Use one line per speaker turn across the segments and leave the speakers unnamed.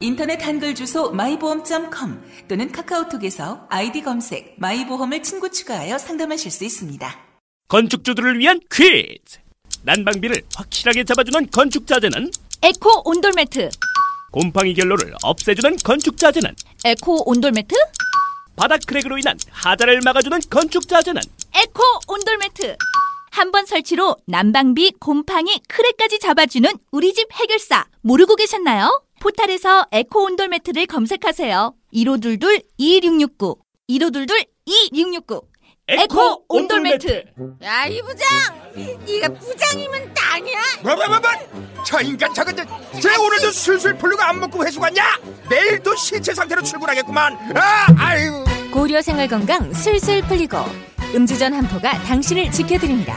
인터넷 한글 주소 마이보험.com 또는 카카오톡에서 아이디 검색 마이보험을 친구 추가하여 상담하실 수 있습니다.
건축주들을 위한 퀴즈. 난방비를 확실하게 잡아주는 건축자재는
에코 온돌매트,
곰팡이 결로를 없애주는 건축자재는
에코 온돌매트,
바닥 크랙으로 인한 하자를 막아주는 건축자재는
에코 온돌매트. 한 번 설치로 난방비, 곰팡이, 크랙까지 잡아주는 우리 집 해결사 모르고 계셨나요? 포탈에서 에코 온돌 매트를 검색하세요. 1522-2669 1522-2669 에코 온돌 매트.
야, 이 부장! 네가 부장이면 땅이야?
뭐뭐뭐뭐 저 인간 저건 저, 쟤 오늘도 술술 풀리고 안 먹고 회수 갔냐? 내일도 신체 상태로 출근하겠구만 아 아유
고려 생활 건강 술술 풀리고 음주전 한포가 당신을 지켜드립니다.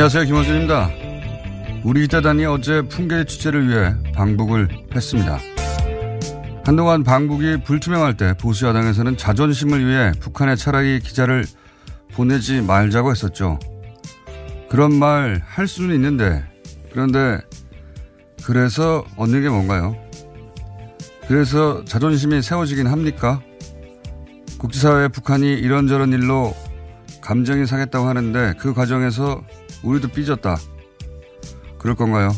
안녕하세요. 김호준입니다. 우리 기자단이 어제 풍계 취재를 위해 방북을 했습니다. 한동안 방북이 불투명할 때 보수 야당에서는 자존심을 위해 북한에 차라리 기자를 보내지 말자고 했었죠. 그런 말 할 수는 있는데 그런데 그래서 얻는 게 뭔가요? 그래서 자존심이 세워지긴 합니까? 국제사회에 북한이 이런저런 일로 감정이 상했다고 하는데 그 과정에서 우리도 삐졌다. 그럴 건가요?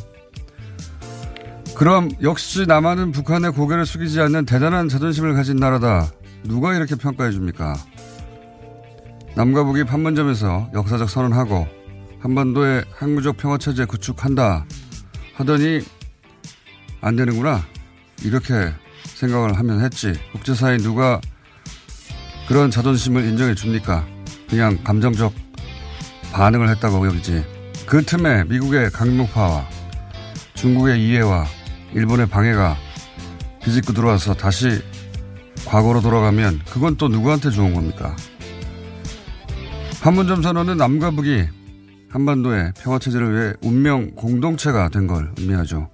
그럼 역시 남한은 북한의 고개를 숙이지 않는 대단한 자존심을 가진 나라다. 누가 이렇게 평가해 줍니까? 남과 북이 판문점에서 역사적 선언하고 한반도의 항구적 평화 체제 구축한다 하더니 안 되는구나. 이렇게 생각을 하면 했지. 국제사회 누가 그런 자존심을 인정해 줍니까? 그냥 감정적 반응을 했다고 여기지. 그 틈에 미국의 강력파와 중국의 이해와 일본의 방해가 비집고 들어와서 다시 과거로 돌아가면 그건 또 누구한테 좋은 겁니까? 판문점 선언은 남과 북이 한반도의 평화체제를 위해 운명 공동체가 된 걸 의미하죠.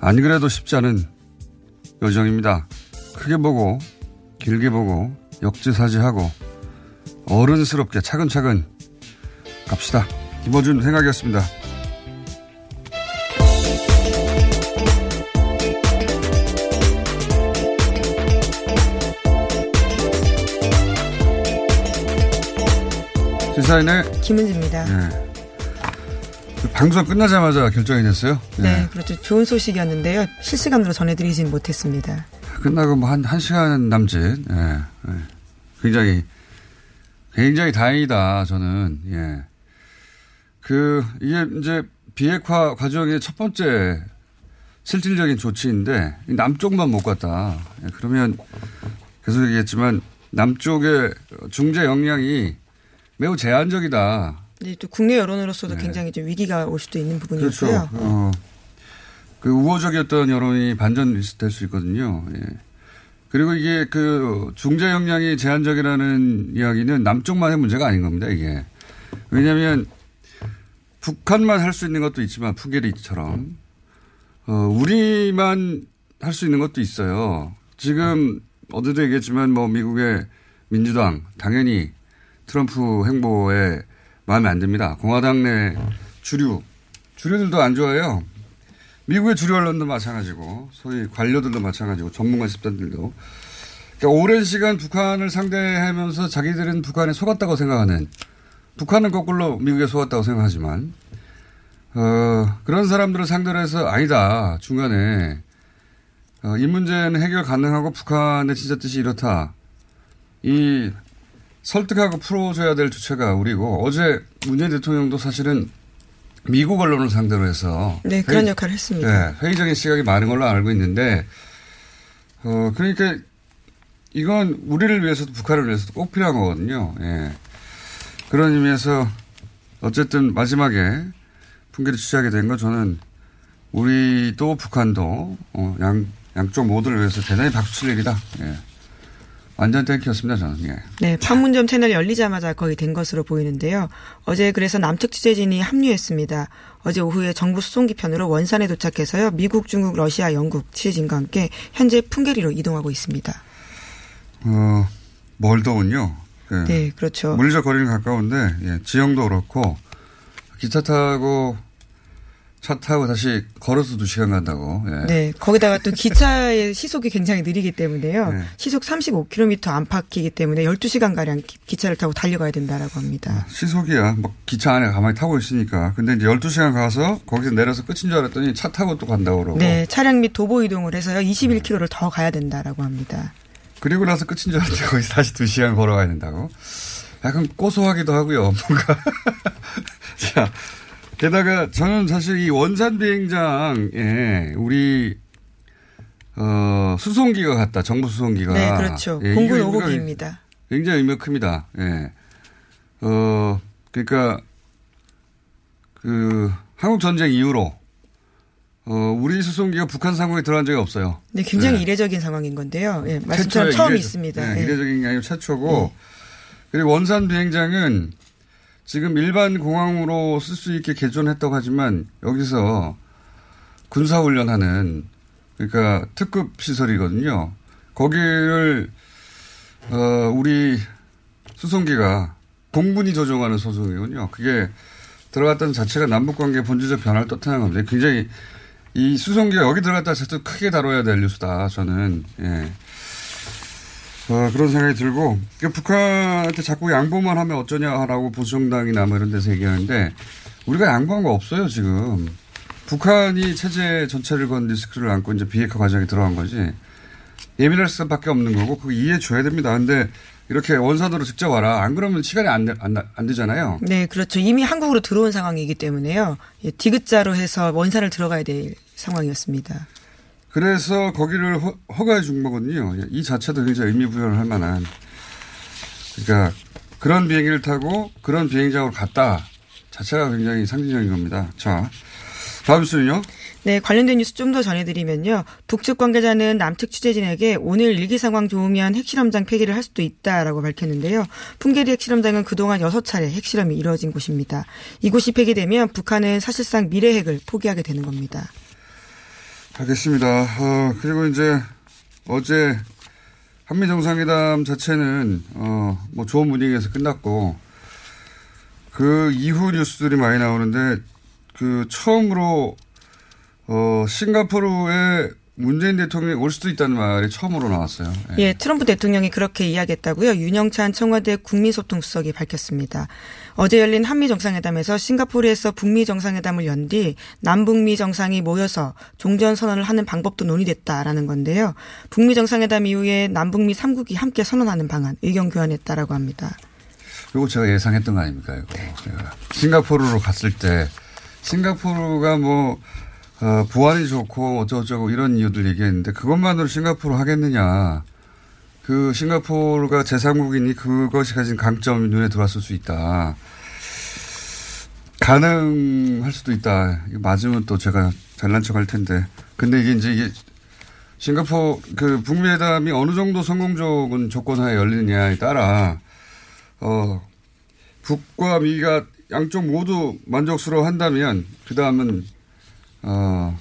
안 그래도 쉽지 않은 여정입니다. 크게 보고 길게 보고 역지사지하고 어른스럽게 차근차근 갑시다. 김어준 생각이었습니다. 시사인의
김은지입니다.
네. 방송 끝나자마자 결정이 됐어요.
네, 그렇죠. 좋은 소식이었는데요. 실시간으로 전해드리진 못했습니다.
끝나고 뭐 한, 한 시간 남짓. 예. 예. 굉장히, 굉장히 다행이다, 저는. 예. 그, 이게 이제 비핵화 과정의 첫 번째 실질적인 조치인데, 남쪽만 못 갔다. 예, 그러면 계속 얘기했지만, 남쪽의 중재 역량이 매우 제한적이다.
네, 또 국내 여론으로서도 네. 굉장히 좀 위기가 올 수도 있는 부분이었고요.
그렇죠. 어, 그 우호적이었던 여론이 반전될 수 있거든요. 예. 그리고 이게 그 중재 역량이 제한적이라는 이야기는 남쪽만의 문제가 아닌 겁니다. 이게 왜냐하면 북한만 할 수 있는 것도 있지만 푸게리처럼 어, 우리만 할 수 있는 것도 있어요. 지금 어제도 얘기했지만 뭐 미국의 민주당 당연히 트럼프 행보에 마음에 안 듭니다. 공화당 내 주류 주류들도 안 좋아해요. 미국의 주류 언론도 마찬가지고 소위 관료들도 마찬가지고 전문가 집단들도 그러니까 오랜 시간 북한을 상대하면서 자기들은 북한에 속았다고 생각하는 북한은 거꾸로 미국에 속았다고 생각하지만, 어, 그런 사람들을 상대로 해서 아니다. 중간에, 어, 이 문제는 해결 가능하고 북한의 진짜 뜻이 이렇다. 이 설득하고 풀어줘야 될 주체가 우리고 어제 문재인 대통령도 사실은 미국 언론을 상대로 해서
네, 그런 역할을 했습니다.
네, 회의적인 시각이 많은 걸로 알고 있는데 어 그러니까 이건 우리를 위해서도 북한을 위해서도 꼭 필요한 거거든요. 예. 그런 의미에서 어쨌든 마지막에 풍계를 취하게 된 건 저는 우리도 북한도 어, 양 양쪽 모두를 위해서 대단히 박수칠 일이다. 예. 완전 땡큐였습니다, 저는. 예.
네, 판문점 채널 열리자마자 거의 된 것으로 보이는데요. 어제 그래서 남측 취재진이 합류했습니다. 어제 오후에 정부 수송기 편으로 원산에 도착해서요. 미국, 중국, 러시아, 영국 취재진과 함께 현재 풍계리로 이동하고 있습니다.
어, 멀더군요. 예.
네, 그렇죠.
물리적 거리는 가까운데, 예, 지형도 그렇고, 기차 타고, 차 타고 다시 걸어서 두 시간 간다고. 예.
네, 거기다가 또 기차의 시속이 굉장히 느리기 때문에요.
네.
시속 35km 안팎이기 때문에 12시간 가량 기차를 타고 달려가야 된다라고 합니다.
시속이야. 뭐 기차 안에 가만히 타고 있으니까. 근데 이제 12시간 가서 거기서 내려서 끝인 줄 알았더니 차 타고 또 간다고 그러고.
네, 차량 및 도보 이동을 해서요. 21km를 더 가야 된다라고 합니다.
그리고 나서 끝인 줄 알았더니 거기서 다시 2시간 걸어가야 된다고. 약간 고소하기도 하고요. 뭔가. 자, 게다가 저는 사실 이 원산 비행장에 우리 어, 수송기가 갔다. 정부 수송기가.
네, 그렇죠.
예,
공군
이거 의미가
5호기입니다.
굉장히 의미가 큽니다. 예. 어, 그러니까 그 한국 전쟁 이후로 어, 우리 수송기가 북한 상공에 들어간 적이 없어요.
네, 굉장히
네.
이례적인 상황인 건데요. 예, 말씀처럼 처음
이례적-
있습니다.
네,
예.
이례적인 게 아니고 최초고. 그리고 원산 비행장은 지금 일반 공항으로 쓸 수 있게 개조했다고 하지만 여기서 군사훈련하는 그러니까 특급 시설이거든요. 거기를 어, 우리 수송기가 공군이 조종하는 소송이군요. 그게 들어갔다는 자체가 남북 관계 본질적 변화를 뜻하는 겁니다. 굉장히 이 수송기가 여기 들어갔다 자체도 크게 다뤄야 될 뉴스다. 저는 예. 어, 그런 생각이 들고 그러니까 북한한테 자꾸 양보만 하면 어쩌냐라고 보수정당이나 뭐 이런 데서 얘기하는데 우리가 양보한 거 없어요 지금. 북한이 체제 전체를 건 리스크를 안고 이제 비핵화 과정에 들어간 거지. 예민할 수밖에 없는 거고 그거 이해해 줘야 됩니다. 근데 이렇게 원산으로 직접 와라. 안 그러면 시간이 안, 되- 안, 안 되잖아요.
네, 그렇죠. 이미 한국으로 들어온 상황이기 때문에요. 예, 디귿자로 해서 원산을 들어가야 될 상황이었습니다.
그래서 거기를 허, 허가해 준 거거든요. 이 자체도 굉장히 의미 부여를 할 만한. 그러니까 그런 비행기를 타고 그런 비행장으로 갔다 자체가 굉장히 상징적인 겁니다. 자, 다음 뉴스는요.
네, 관련된 뉴스 좀 더 전해드리면요. 북측 관계자는 남측 취재진에게 오늘 일기 상황 좋으면 핵실험장 폐기를 할 수도 있다라고 밝혔는데요. 풍계리 핵실험장은 그동안 6차례 핵실험이 이루어진 곳입니다. 이곳이 폐기되면 북한은 사실상 미래 핵을 포기하게 되는 겁니다.
알겠습니다. 어, 그리고 이제 어제 한미 정상회담 자체는 어, 뭐 좋은 분위기에서 끝났고 그 이후 뉴스들이 많이 나오는데 그 처음으로 어, 싱가포르에 문재인 대통령이 올 수도 있다는 말이 처음으로 나왔어요. 예.
예, 트럼프 대통령이 그렇게 이야기했다고요. 윤영찬 청와대 국민소통수석이 밝혔습니다. 어제 열린 한미 정상회담에서 싱가포르에서 북미 정상회담을 연 뒤 남북미 정상이 모여서 종전 선언을 하는 방법도 논의됐다라는 건데요. 북미 정상회담 이후에 남북미 3국이 함께 선언하는 방안 의견 교환했다라고 합니다.
이거 제가 예상했던 거 아닙니까? 이거. 싱가포르로 갔을 때 싱가포르가 뭐 어, 보안이 좋고 어쩌고저쩌고 이런 이유들 얘기했는데 그것만으로 싱가포르 하겠느냐. 그 싱가포르가 제3국이니 그것이 가진 강점이 눈에 들어왔을 수 있다. 가능할 수도 있다. 맞으면 또 제가 잘난 척 할 텐데. 근데 이게 이제 이게 싱가포르 그 북미 회담이 어느 정도 성공적인 조건하에 열리느냐에 따라 어, 북과 미가 양쪽 모두 만족스러워 한다면, 그 다음은, 어,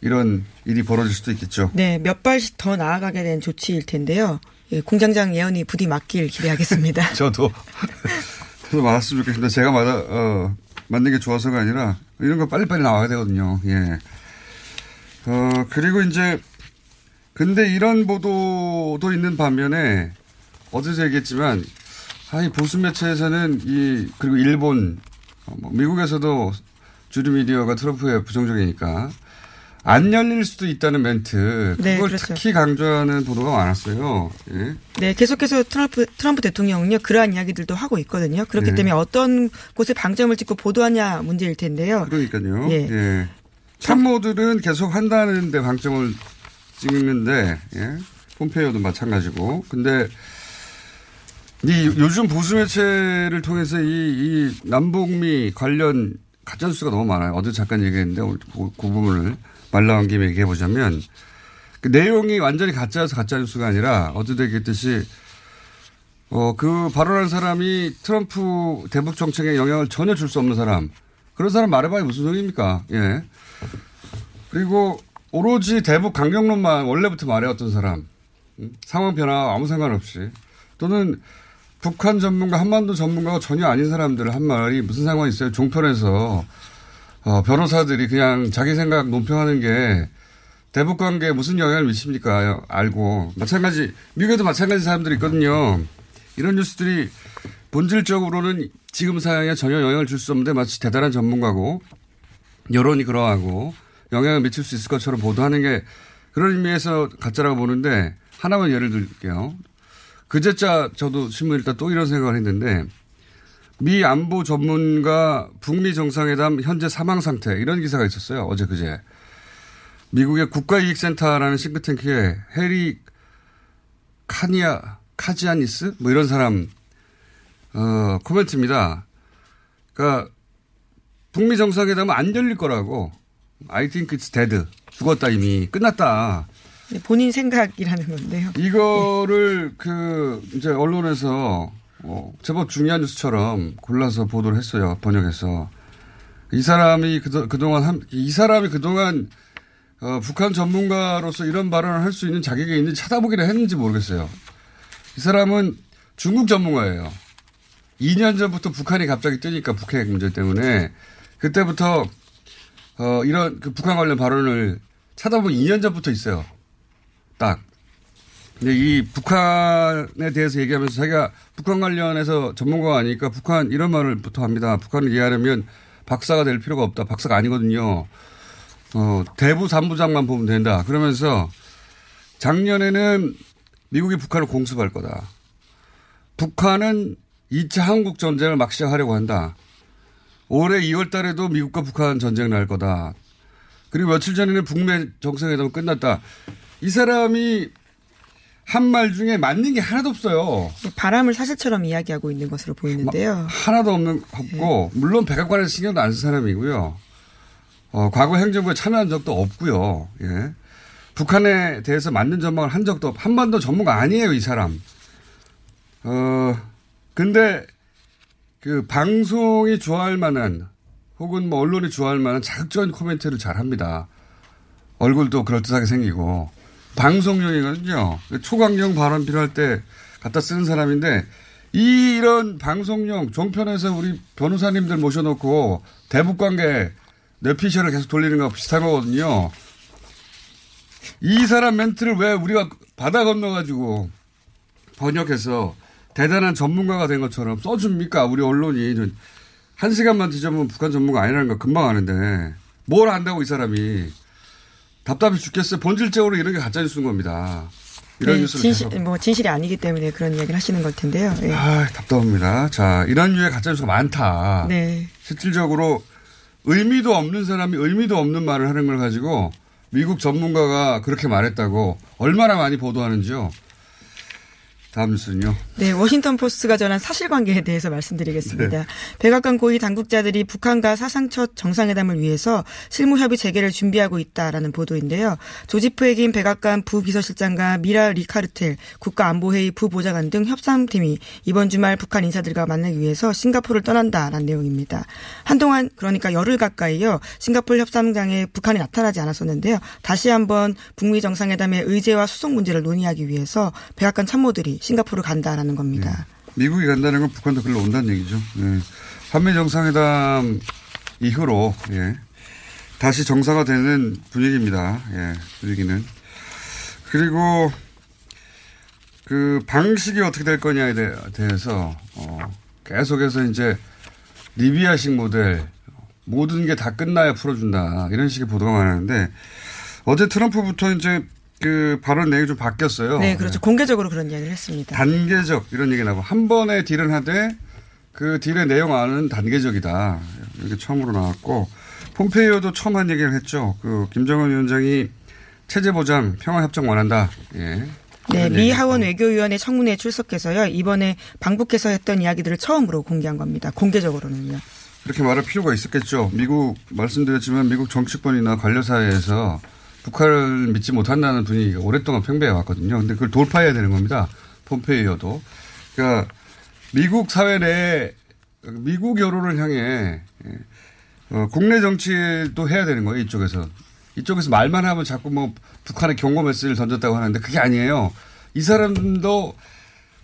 이런 일이 벌어질 수도 있겠죠.
네, 몇 발씩 더 나아가게 된 조치일 텐데요. 예, 공장장 예언이 부디 맞길 기대하겠습니다.
저도, 저도 맞았으면 좋겠습니다. 제가 맞아, 어, 맞는 게 좋아서가 아니라, 이런 거 빨리빨리 나와야 되거든요. 예. 어, 그리고 이제, 근데 이런 보도도 있는 반면에, 어제도 얘기했지만, 사실 보수 매체에서는 이 그리고 일본 어, 뭐 미국에서도 주류 미디어가 트럼프에 부정적이니까 안 열릴 수도 있다는 멘트
네,
그걸
그렇죠.
특히 강조하는 보도가 많았어요. 예.
네, 계속해서 트럼프, 트럼프 대통령은요, 그러한 이야기들도 하고 있거든요. 그렇기
네.
때문에 어떤 곳에 방점을 찍고 보도하냐 문제일 텐데요.
그러니까요.
예.
예. 참모들은 계속 한다는데 방점을 찍는데 예. 폼페이오도 마찬가지고. 근데 이 요즘 보수 매체를 통해서 이, 이 남북미 관련 가짜뉴스가 너무 많아요. 어제 잠깐 얘기했는데 오늘 그, 그 부분을 말 나온 김에 얘기해 보자면 그 내용이 완전히 가짜여서 가짜뉴스가 아니라 어제도 얘기했듯이 어, 그 발언한 사람이 트럼프 대북 정책에 영향을 전혀 줄 수 없는 사람. 그런 사람 말해봐야 무슨 소리입니까? 예. 그리고 오로지 대북 강경론만 원래부터 말해왔던 사람. 음? 상황 변화 아무 상관없이. 또는 북한 전문가, 한반도 전문가가 전혀 아닌 사람들 한 말이 무슨 상관이 있어요? 종편에서, 어, 변호사들이 그냥 자기 생각 논평하는 게 대북 관계에 무슨 영향을 미칩니까? 알고. 마찬가지, 미국에도 마찬가지 사람들이 있거든요. 이런 뉴스들이 본질적으로는 지금 상황에 전혀 영향을 줄 수 없는데 마치 대단한 전문가고 여론이 그러하고 영향을 미칠 수 있을 것처럼 보도하는 게 그런 의미에서 가짜라고 보는데 하나만 예를 들게요. 그제자 저도 신문 일단 또 이런 생각을 했는데 미 안보 전문가 북미 정상회담 현재 사망 상태 이런 기사가 있었어요. 어제 그제. 미국의 국가이익센터라는 싱크탱크에 해리 카니아 카지아니스 뭐 이런 사람 어 코멘트입니다. 그러니까 북미 정상회담은 안 열릴 거라고. I think it's dead. 죽었다 이미 끝났다.
네, 본인 생각이라는 건데요.
이거를 그 이제 언론에서 어, 제법 중요한 뉴스처럼 골라서 보도를 했어요. 번역해서 이 사람이 그도, 그동안 한, 이 사람이 그동안 어, 북한 전문가로서 이런 발언을 할 수 있는 자격이 있는지 찾아보기를 했는지 모르겠어요. 이 사람은 중국 전문가예요. 2년 전부터 북한이 갑자기 뜨니까 북핵 문제 때문에 그때부터 어, 이런 그 북한 관련 발언을 찾아보면 2년 전부터 있어요. 딱. 근데 이 북한에 대해서 얘기하면서 자기가 북한 관련해서 전문가가 아니니까 북한 이런 말을부터 합니다. 북한을 이해하려면 박사가 될 필요가 없다. 박사가 아니거든요. 어, 대부 삼부장만 보면 된다. 그러면서 작년에는 미국이 북한을 공습할 거다. 북한은 2차 한국 전쟁을 막 시작하려고 한다. 올해 2월 달에도 미국과 북한 전쟁 날 거다. 그리고 며칠 전에는 북미 정상회담 끝났다. 이 사람이 한 말 중에 맞는 게 하나도 없어요.
바람을 사실처럼 이야기하고 있는 것으로 보이는데요.
하나도 없는 없고 물론 백악관에서 신경도 안 쓴 사람이고요. 어, 과거 행정부에 참여한 적도 없고요. 예. 북한에 대해서 맞는 전망을 한 적도 없. 한반도 전문가 아니에요, 이 사람. 어, 근데 그 방송이 좋아할 만한 혹은 뭐 언론이 좋아할 만한 자극적인 코멘트를 잘 합니다. 얼굴도 그럴듯하게 생기고 방송용이거든요. 초강경 발언 필요할 때 갖다 쓰는 사람인데 이런 방송용 종편에서 우리 변호사님들 모셔놓고 대북 관계 뇌피셜을 계속 돌리는 거 비슷한 거거든요. 이 사람 멘트를 왜 우리가 받아 건너가지고 번역해서 대단한 전문가가 된 것처럼 써줍니까? 우리 언론이. 한 시간만 뒤져보면 북한 전문가 아니라는 거 금방 아는데 뭘 안다고 이 사람이. 답답해 죽겠어요. 본질적으로 이런 게 가짜 뉴스인 겁니다. 이런
네,
뉴스를
진실,
계속.
뭐 진실이 아니기 때문에 그런 이야기를 하시는 걸 텐데요. 예.
아, 답답합니다. 자, 이런 류의 가짜 뉴스가 많다.
네.
실질적으로 의미도 없는 사람이 의미도 없는 말을 하는 걸 가지고 미국 전문가가 그렇게 말했다고 얼마나 많이 보도하는지요. 다음 뉴스는요.
네, 워싱턴 포스트가 전한 사실관계에 대해서 말씀드리겠습니다.
네.
백악관 고위 당국자들이 북한과 사상 첫 정상회담을 위해서 실무 협의 재개를 준비하고 있다라는 보도인데요. 조지프 해긴 백악관 부비서실장과 미라 리카르델 국가안보회의 부보좌관 등 협상팀이 이번 주말 북한 인사들과 만나기 위해서 싱가포르를 떠난다라는 내용입니다. 한동안 그러니까 열흘 가까이요 싱가포르 협상장에 북한이 나타나지 않았었는데요. 다시 한번 북미 정상회담의 의제와 수속 문제를 논의하기 위해서 백악관 참모들이 싱가포르 간다라는 겁니다.
미국이 간다는 건 북한도 글로 온다는 얘기죠. 예. 한미 정상회담 이후로 예. 다시 정상화되는 분위기입니다. 예, 분위기는. 그리고 그 방식이 어떻게 될 거냐에 대- 대해서 어, 계속해서 이제 리비아식 모델 모든 게 다 끝나야 풀어준다 이런 식의 보도가 많았는데 어제 트럼프부터 이제 그 발언 내용이 좀 바뀌었어요.
네, 그렇죠. 공개적으로 그런 이야기를 했습니다.
단계적 이런 얘기 나고 한 번에 딜은 하되 그 딜의 내용 안은 단계적이다. 이게 처음으로 나왔고 폼페이오도 처음 한 얘기를 했죠. 그 김정은 위원장이 체제 보장 평화 협정 원한다. 예.
네, 미. 하원 외교위원회 청문회에 출석해서요. 이번에 방북해서 했던 이야기들을 처음으로 공개한 겁니다. 공개적으로는요.
그렇게 말할 필요가 있었겠죠. 미국 말씀드렸지만 미국 정치권이나 관료사회에서 북한을 믿지 못한다는 분위기가 오랫동안 팽배해 왔거든요. 근데 그걸 돌파해야 되는 겁니다. 폼페이오도. 그러니까 미국 사회 내에 미국 여론을 향해 예, 어, 국내 정치도 해야 되는 거예요. 이쪽에서. 이쪽에서 말만 하면 자꾸 뭐 북한의 경고 메시지를 던졌다고 하는데 그게 아니에요. 이 사람도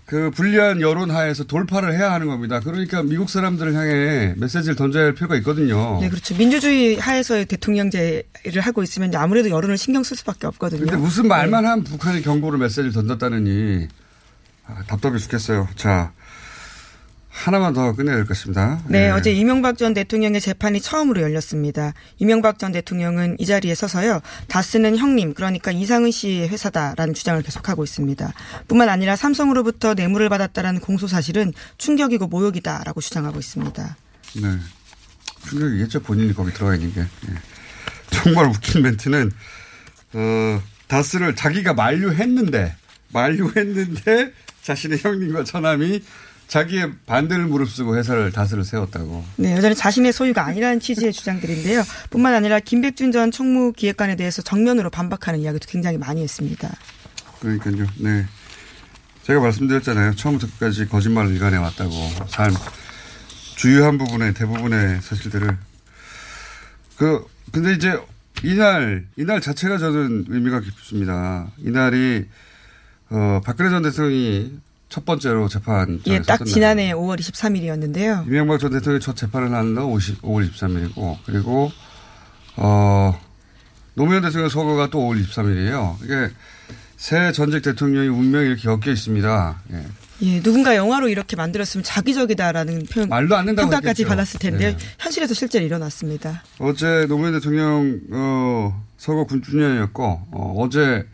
그 불리한 여론 하에서 돌파를 해야 하는 겁니다. 그러니까 미국 사람들을 향해 메시지를 던져야 할 필요가 있거든요.
네, 그렇죠. 민주주의 하에서의 대통령제를 하고 있으면 아무래도 여론을 신경 쓸 수밖에 없거든요.
근데 무슨 말만 하면 북한이 경고를 메시지를 던졌다느니 아, 답답해 죽겠어요. 자 하나만 더 끝내야 될것 같습니다.
네,
예.
어제 이명박 전 대통령의 재판이 처음으로 열렸습니다. 이명박 전 대통령은 이 자리에 서서요, 다스는 형님, 그러니까 이상은 씨의 회사다라는 주장을 계속하고 있습니다. 뿐만 아니라 삼성으로부터 뇌물을 받았다라는 공소 사실은 충격이고 모욕이다라고 주장하고 있습니다.
네. 충격이겠죠. 본인이 거기 들어가 있는 게. 예. 정말 웃긴 멘트는, 어, 다스를 자기가 만류했는데, 만류했는데, 자신의 형님과 처남이 자기의 반대를 무릅쓰고 회사를 다스를 세웠다고.
네, 여전히 자신의 소유가 아니라는 취지의 주장들인데요. 뿐만 아니라 김백준 전 총무 기획관에 대해서 정면으로 반박하는 이야기도 굉장히 많이 했습니다.
그러니까요. 네. 제가 말씀드렸잖아요. 처음부터 끝까지 거짓말을 일관해 왔다고. 삶, 주요한 부분의 대부분의 사실들을. 그, 근데 이제 이날, 이날 자체가 저는 의미가 깊습니다. 이날이, 어, 박근혜 전 대통령이 첫 번째로 재판.
예, 딱 지난해 5월 23일이었는데요.
이명박 전 대통령이 첫 재판을 하는 건 50, 5월 23일이고, 그리고, 어, 노무현 대통령 서거가 또 5월 23일이에요. 이게 새 전직 대통령이 운명이 이렇게 엮여 있습니다. 예.
예, 누군가 영화로 이렇게 만들었으면 자기적이다라는 표현,
말도 안 된다고
평가까지
했겠죠.
받았을 텐데
네.
현실에서 실제로 일어났습니다.
어제 노무현 대통령, 어, 서거 9주년이었고, 어, 어제,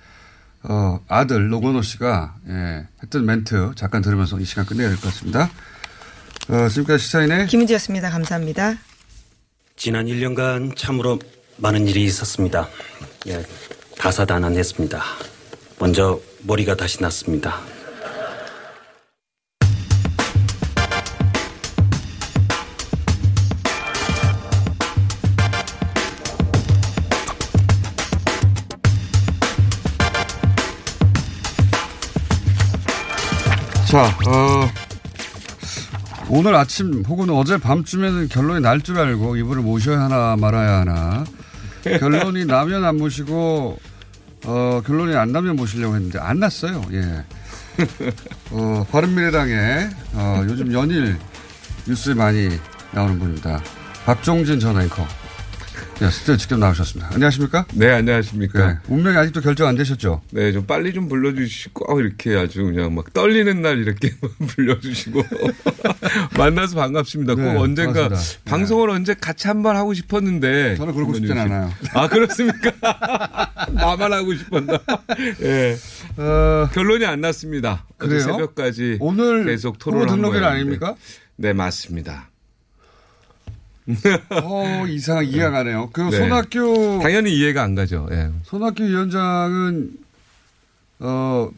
어, 아들 노건호 씨가, 예, 했던 멘트 잠깐 들으면서 이 시간 끝내야 될 것 같습니다. 어, 지금까지 시사인의
김은지였습니다. 감사합니다.
지난 1년간 참으로 많은 일이 있었습니다. 예, 다사다난했습니다. 먼저 머리가 다시 났습니다.
자, 어, 오늘 아침 혹은 어제 밤쯤에는 결론이 날 줄 알고 이분을 모셔야 하나 말아야 하나. 결론이 나면 안 모시고, 어, 결론이 안 나면 모시려고 했는데 안 났어요. 예. 어, 바른미래당에, 어, 요즘 연일 뉴스에 많이 나오는 분입니다. 박종진 전 앵커. 네, 스튜디오 직접 나오셨습니다. 안녕하십니까?
네, 안녕하십니까.
네, 운명이 아직도 결정 안 되셨죠?
네, 좀 빨리 좀 불러주시고, 아, 이렇게 아주 그냥 막 떨리는 날 이렇게 불러주시고. 만나서 반갑습니다.
네,
꼭 언젠가
반갑습니다.
방송을 언제 같이 한번 하고 싶었는데.
저는 그러고 싶진. 않아요.
아, 그렇습니까? 나만 하고 싶었나? 예. 결론이 안 났습니다. 어.
그래요?
새벽까지
오늘
계속 토론을 한
등록일. 아닙니까?
네, 맞습니다.
어, 이상 이해가 가네요. 그
네.
손학규
당연히 이해가 안 가죠. 예.
손학규 위원장은 어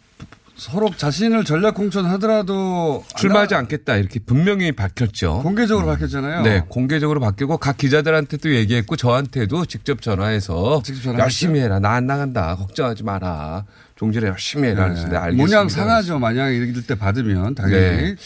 서로 자신을 전략 공천하더라도
출마하지 않겠다 이렇게 분명히 밝혔죠.
공개적으로 밝혔잖아요.
네, 공개적으로 바뀌고 각 기자들한테도 얘기했고 저한테도 직접 전화해서
전화했어요?
열심히 해라. 나 안 나간다. 걱정하지 마라. 종질에 열심히 해라. 그랬는데 알겠습니다.
네. 모양 상하죠. 만약에 이럴 때 받으면 당연히.
네.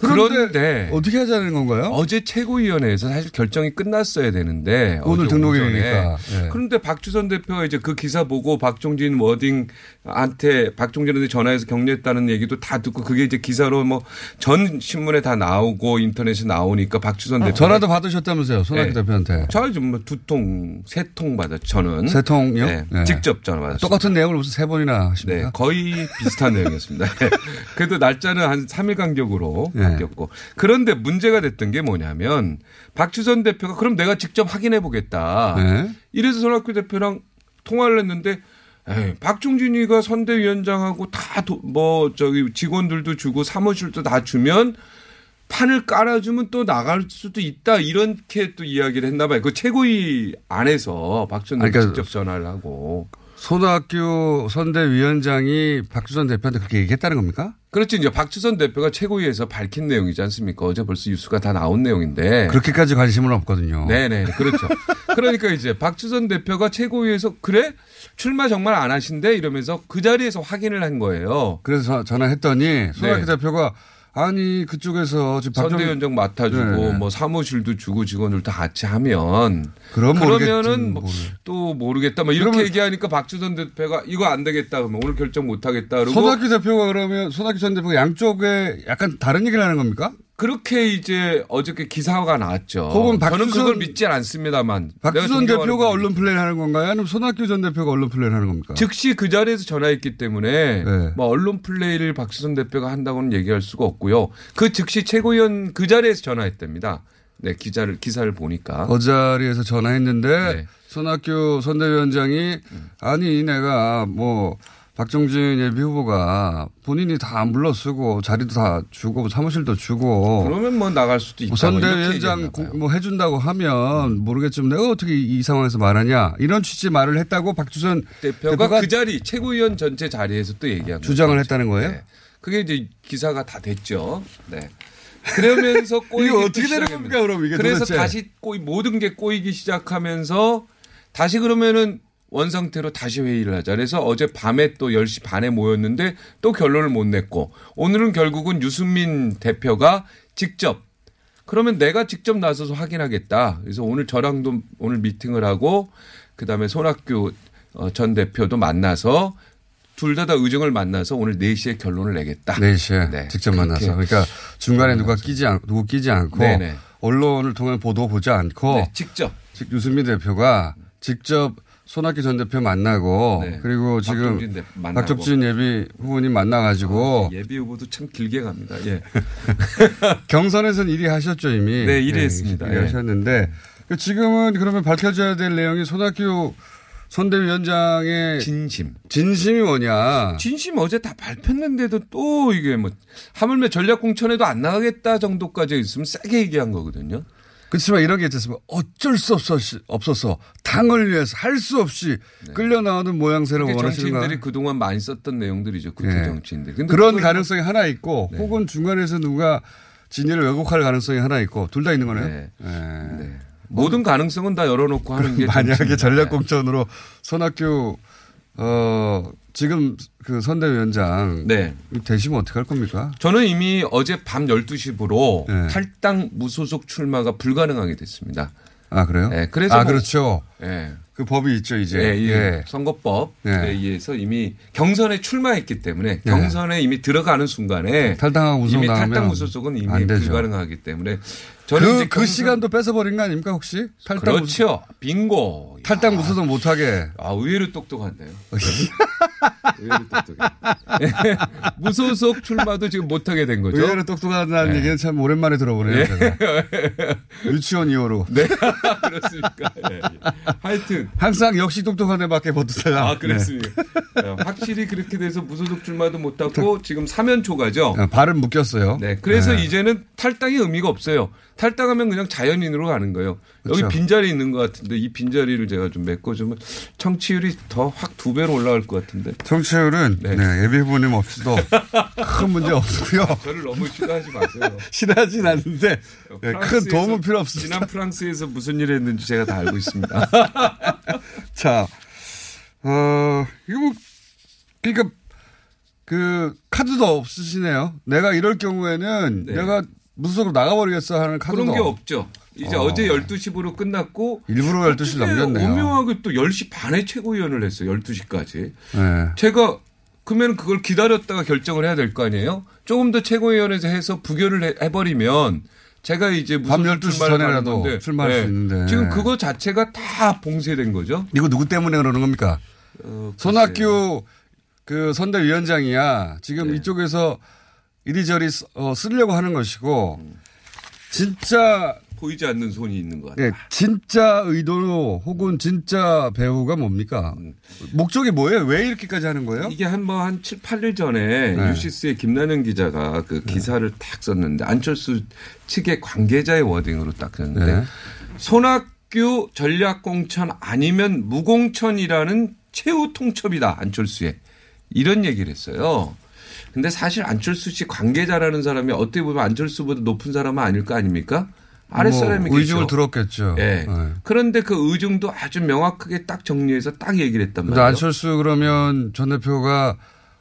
그런데
어떻게 하자는 건가요?
어제 최고위원회에서 사실 결정이 끝났어야 되는데
오늘 등록일이니까.
오전에.
예.
그런데 박주선 대표가 이제 그 기사 보고 박종진 워딩한테 박종진한테 전화해서 격려했다는 얘기도 다 듣고 그게 이제 기사로 뭐 전 신문에 다 나오고 인터넷에 나오니까 박주선 대표
어, 전화도 받으셨다면서요, 손학규
네.
대표한테.
전화 좀두 통, 세 통 받았죠, 저는.
세 통이요?
네.
네.
직접 전화 받았어요.
똑같은 내용을 무슨 세 번이나 하십니까?
네, 거의 비슷한 내용이었습니다. 네. 그래도 날짜는 한 3일 간격으로
네.
바뀌었고. 그런데 문제가 됐던 게 뭐냐면 박주선 대표가 그럼 내가 직접 확인해 보겠다.
네.
이래서 손학규 대표랑 통화를 했는데 에이, 박종진이가 선대위원장하고 다 뭐 저기 직원들도 주고 사무실도 다 주면 판을 깔아주면 또 나갈 수도 있다 이렇게 또 이야기를 했나 봐요. 그 최고위 안에서 대표
그러니까
직접 전화를 하고.
손학규 선대위원장이 박주선 대표한테 그렇게 얘기했다는 겁니까?
그렇지 이제 박주선 대표가 최고위에서 밝힌 내용이지 않습니까? 어제 벌써 뉴스가 다 나온 내용인데.
그렇게까지 관심은 없거든요.
네네 그렇죠. 그러니까 이제 박주선 대표가 최고위에서 그래 출마 정말 안 하신대 이러면서 그 자리에서 확인을 한 거예요.
그래서 전화했더니 손학규
네.
대표가 아니 그쪽에서 지금
선대위원장 맡아주고
네.
뭐 사무실도 주고 직원들도 같이 하면
그럼
그러면은 뭐 또 모르겠다 뭐 이렇게 얘기하니까 박주선 대표가 이거 안 되겠다 그러면 오늘 결정 못 하겠다 그러고
손학규 대표가 그러면 손학규 전 대표가 양쪽에 약간 다른 얘기를 하는 겁니까?
그렇게 이제 어저께 기사가 나왔죠.
혹은 박주선-
저는 그걸 믿지 않습니다만. 존경하는
대표가 언론 플레이를 하는 건가요? 아니면 손학규 전 대표가 언론 플레이를 하는 겁니까?
즉시 그 자리에서 전화했기 때문에
네.
뭐 언론 플레이를 박수선 대표가 한다고는 얘기할 수가 없고요. 그 즉시 최고위원 그 자리에서 전화했답니다. 네, 기자를 기사를 보니까.
그 자리에서 전화했는데
네.
손학규 선대위원장이 아니 내가 뭐 박종진 예비 후보가 본인이 다 물러쓰고 자리도 다 주고 사무실도 주고
그러면 뭐 나갈 수도 있다.
선대위원장. 뭐 해준다고 하면 모르겠지만 내가 어떻게 이, 이 상황에서 말하냐 이런 취지 말을 했다고 박주선
대표가,
대표가
그 자리 최고위원 전체 자리에서 또 얘기한
주장을
거죠.
했다는 거예요?
네. 그게 이제 기사가 다 됐죠. 네. 그러면서 꼬이기
어떻게 되는 겁니까, 그럼 이게
그래서
도대체?
다시 꼬이 모든 게 꼬이기 시작하면서 다시 그러면은 원상태로 다시 회의를 하자. 그래서 어제 밤에 또 10시 반에 모였는데 또 결론을 못 냈고 오늘은 결국은 유승민 대표가 직접 그러면 내가 직접 나서서 확인하겠다. 그래서 오늘 저랑도 오늘 미팅을 하고 그다음에 손학규 어, 전 대표도 만나서 둘다다 의정을 만나서 오늘 4시에 결론을 내겠다.
4시에
네.
직접 만나서 그러니까 중간에 누가 끼지 않, 누구 끼지 않고
네 네.
언론을 통한 보도 보지 않고
네, 직접
즉 유승민 대표가 직접 손학규 전 대표 만나고
네.
그리고 지금
박종진 대- 만나고.
예비 후보님 만나가지고
예비 후보도 참 길게 갑니다. 예.
경선에서는 1위 하셨죠 이미.
네, 1위 했습니다.
1위
예.
하셨는데 그 지금은 그러면 밝혀져야 될 내용이 손학규 선대위원장의
진심.
진심이 뭐냐.
진심 어제 다 발표했는데도 또 이게 뭐 하물며 전략공천에도 안 나가겠다 정도까지 있으면 세게 얘기한 거거든요.
그렇지만 이런 게 있었으면 어쩔 수 없어, 없어서 당을 위해서 할 수 없이 끌려 나오는 모양새를
그게
원하시는가.
정치인들이 그동안 많이 썼던 내용들이죠. 구태
예.
정치인들. 근데
그런 가능성이 하나 있고
네.
혹은 중간에서 누가 진위를 왜곡할 가능성이 하나 있고 둘 다 있는 거네요.
네.
예.
모든 가능성은 다 열어놓고 하는 게
만약에. 전략공천으로 손학규 어 지금 그 선대위원장
네.
되시면 어떻게 할 겁니까?
저는 이미 어제 밤 12시부로
네.
탈당 무소속 출마가 불가능하게 됐습니다.
아 그래요?
네, 그래서
아
뭐-
그렇죠.
예.
그 법이 있죠 이제.
예, 이
예.
선거법에
예.
의해서 이미 경선에 출마했기 때문에
예.
경선에 이미 들어가는 순간에
탈당하고 우승
이미 탈당 무소속은 이미. 불가능하기 때문에
그, 그 시간도 뺏어버린 거 아닙니까 혹시? 탈당
그렇죠. 빙고.
탈당 무소속 못하게.
아 의외로 똑똑한데요. 의외로 똑똑해. 무소속 출마도 지금 못하게 된 거죠.
의외로 똑똑하다는
네.
얘기는 참 오랜만에 들어보네요.
예.
제가. 유치원 이후로.
네, 그렇습니까. 예, 예. 하여튼
항상 역시 똑똑한 애밖에 못 듣다가.
아 그렇습니다. 예, 확실히 그렇게 돼서 무소속 출마도 못하고 지금 사면 초과죠.
네. 발은 묶였어요.
네, 그래서
네.
이제는 탈당이 의미가 없어요. 탈당하면 그냥 자연인으로 가는 거예요. 여기
그렇죠.
빈자리 있는 것 같은데 이 빈자리를 제가 좀 메꿔주면 청취율이 더 확 두 배로 올라갈 것 같은데.
정치율은
네.
네, 예비 후보님 없이도 큰 문제 없고요.
저를 너무 싫어하지 마세요.
싫어하진 않는데 네, 큰 도움은 필요 없습니다.
지난 프랑스에서 무슨 일을 했는지 제가 다 알고 있습니다.
자, 어, 이거 뭐, 그러니까 그 카드도 없으시네요. 내가 이럴 경우에는
네.
내가 무소속으로 나가버리겠어 하는 카드도
그런 게 없죠. 이제
어.
어. 제 12시부로 끝났고
일부러 12시를
어떻게
넘겼네요.
오묘하게 또 10시 반에 최고위원을 했어요. 12시까지.
네.
제가 그러면 그걸 기다렸다가 결정을 해야 될 거 아니에요? 조금 더 최고위원회에서 해서 부결을 해- 해버리면 제가 이제 무슨
밤 12시 전에라도 출마할 수 있는데.
지금 그거 자체가 다 봉쇄된 거죠.
이거 누구 때문에 그러는 겁니까?
어,
손학규 그 선대위원장이야 지금
네.
이쪽에서 이리저리 쓰- 어, 쓰려고 하는 것이고 진짜
보이지 않는 손이 있는 것 같아요.
예, 진짜 의도 혹은 진짜 배우가 뭡니까? 목적이 뭐예요? 왜 이렇게까지 하는 거예요?
이게 한 뭐한 7, 8일 전에
네.
유시스의 김난영 기자가 그 기사를 딱 썼는데 안철수 측의 관계자의 워딩으로 딱 썼는데
네.
손학규 전략공천 아니면 무공천이라는 최후 통첩이다 안철수의 이런 얘기를 했어요. 근데 사실 안철수 씨 관계자라는 사람이 어떻게 보면 안철수보다 높은 사람은 아닐 거 아닙니까? 아랫사람이겠죠.
뭐 의중을 들었겠죠.
예.
네.
그런데 그 의중도 아주 명확하게 딱 정리해서 딱 얘기를 했단 말이에요.
안철수 그러면 전 대표가